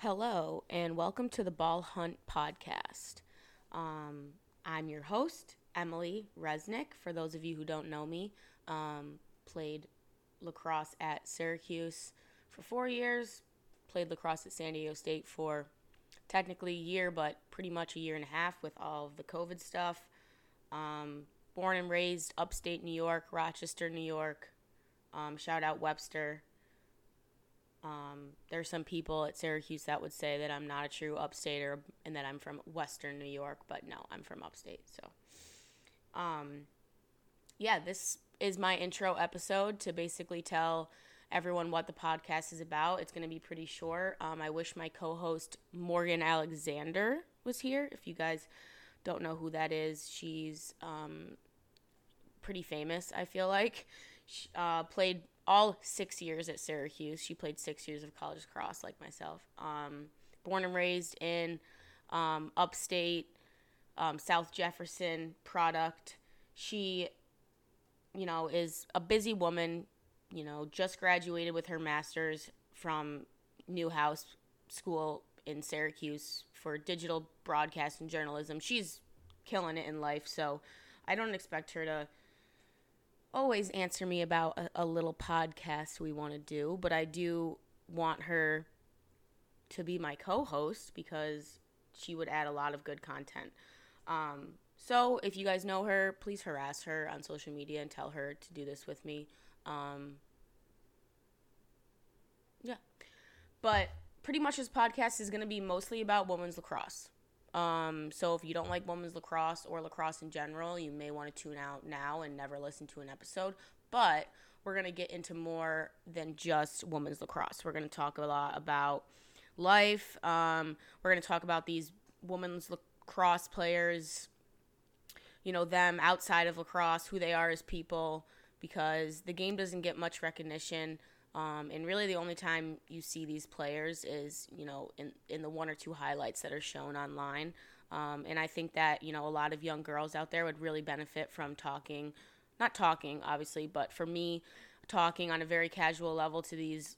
Hello, and welcome to the Ball Hunt podcast. Um, I'm your host, Emily Resnick. For those of you who don't know me, um, played lacrosse at Syracuse for four years, played lacrosse at San Diego State for technically a year, but pretty much a year and a half with all of the COVID stuff. Um, born and raised upstate New York, Rochester, New York. Um, shout out Webster. Um, there's some people at Syracuse that would say that I'm not a true upstater and that I'm from Western New York, but no, I'm from upstate. So, um, yeah, this is my intro episode to basically tell everyone what the podcast is about. It's going to be pretty short. Um, I wish my co host Morgan Alexander was here. If you guys don't know who that is, she's um, pretty famous, I feel like. Uh, played all six years at Syracuse. She played six years of college cross, like myself. Um, born and raised in um, upstate um, South Jefferson product. She, you know, is a busy woman. You know, just graduated with her master's from Newhouse School in Syracuse for digital broadcast and journalism. She's killing it in life, so I don't expect her to always answer me about a, a little podcast we want to do, but I do want her to be my co-host because she would add a lot of good content. Um, so if you guys know her, please harass her on social media and tell her to do this with me. Um, yeah, but pretty much this podcast is going to be mostly about women's lacrosse. Um, so if you don't like women's lacrosse or lacrosse in general, you may want to tune out now and never listen to an episode. But we're going to get into more than just women's lacrosse. We're going to talk a lot about life. Um, we're going to talk about these women's lacrosse players, you know, them outside of lacrosse, who they are as people, because the game doesn't get much recognition. Um, and really, the only time you see these players is, you know, in, in the one or two highlights that are shown online. Um, and I think that, you know, a lot of young girls out there would really benefit from talking, not talking, obviously, but for me, talking on a very casual level to these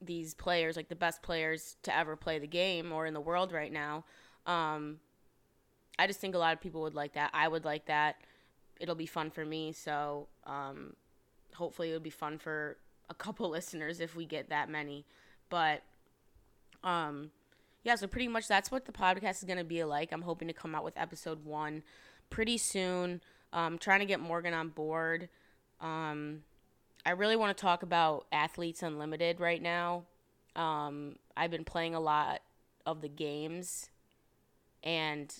these players, like the best players to ever play the game or in the world right now. Um, I just think a lot of people would like that. I would like that. It'll be fun for me. So um, hopefully it'll be fun for a couple listeners if we get that many. But um yeah, so pretty much that's what the podcast is going to be like. I'm hoping to come out with episode 1 pretty soon. Um trying to get Morgan on board. Um I really want to talk about Athletes Unlimited right now. Um I've been playing a lot of the games and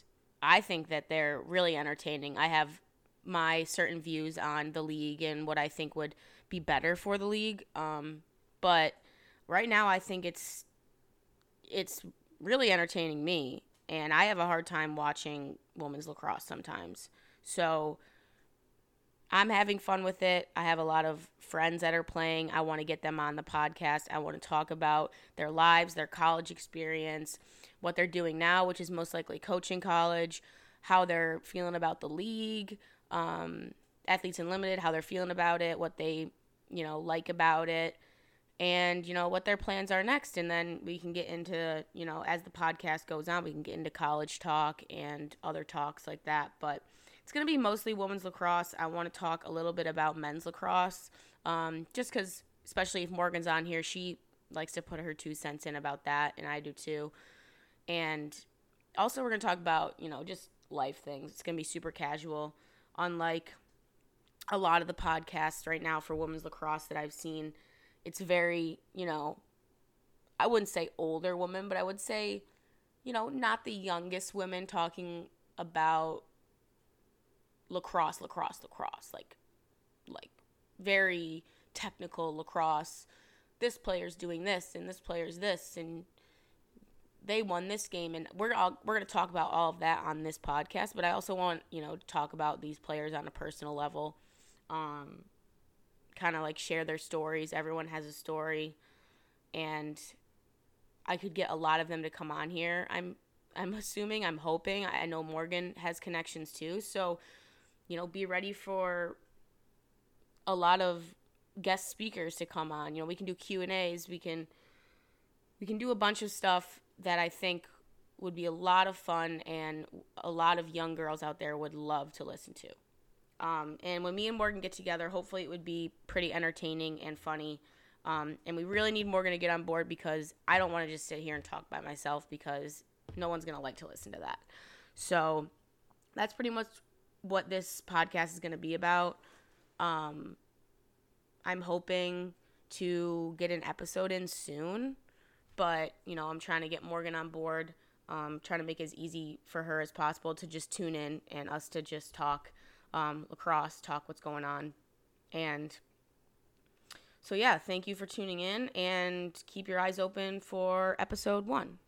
I think that they're really entertaining. I have my certain views on the league and what I think would be better for the league. Um, but right now, I think it's it's really entertaining me, and I have a hard time watching women's lacrosse sometimes. So I'm having fun with it. I have a lot of friends that are playing. I want to get them on the podcast. I want to talk about their lives, their college experience, what they're doing now, which is most likely coaching college, how they're feeling about the league, um, Athletes Unlimited, how they're feeling about it, what they you know, like about it and, you know, what their plans are next. And then we can get into, you know, as the podcast goes on, we can get into college talk and other talks like that. But it's going to be mostly women's lacrosse. I want to talk a little bit about men's lacrosse um, just because, especially if Morgan's on here, she likes to put her two cents in about that, and I do too. And also, we're going to talk about, you know, just life things. It's going to be super casual, unlike a lot of the podcasts right now for women's lacrosse that I've seen, it's very, you know, I wouldn't say older women, but I would say, you know, not the youngest women talking about lacrosse, lacrosse, lacrosse, like, like very technical lacrosse. This player's doing this, and this player's this, and they won this game, and we're all we're gonna talk about all of that on this podcast. But I also want you know to talk about these players on a personal level um, kind of like share their stories. Everyone has a story, and I could get a lot of them to come on here. I'm I'm assuming, I'm hoping. I know Morgan has connections too, so you know, be ready for a lot of guest speakers to come on. You know, we can do Q and A's. We can we can do a bunch of stuff that I think would be a lot of fun and a lot of young girls out there would love to listen to. Um, and when me and Morgan get together, hopefully it would be pretty entertaining and funny. Um, and we really need Morgan to get on board because I don't want to just sit here and talk by myself because no one's going to like to listen to that. So that's pretty much what this podcast is going to be about. Um, I'm hoping to get an episode in soon, but you know, I'm trying to get Morgan on board. Um, trying to make it as easy for her as possible to just tune in and us to just talk um, lacrosse, talk what's going on, and so yeah, thank you for tuning in and keep your eyes open for episode one.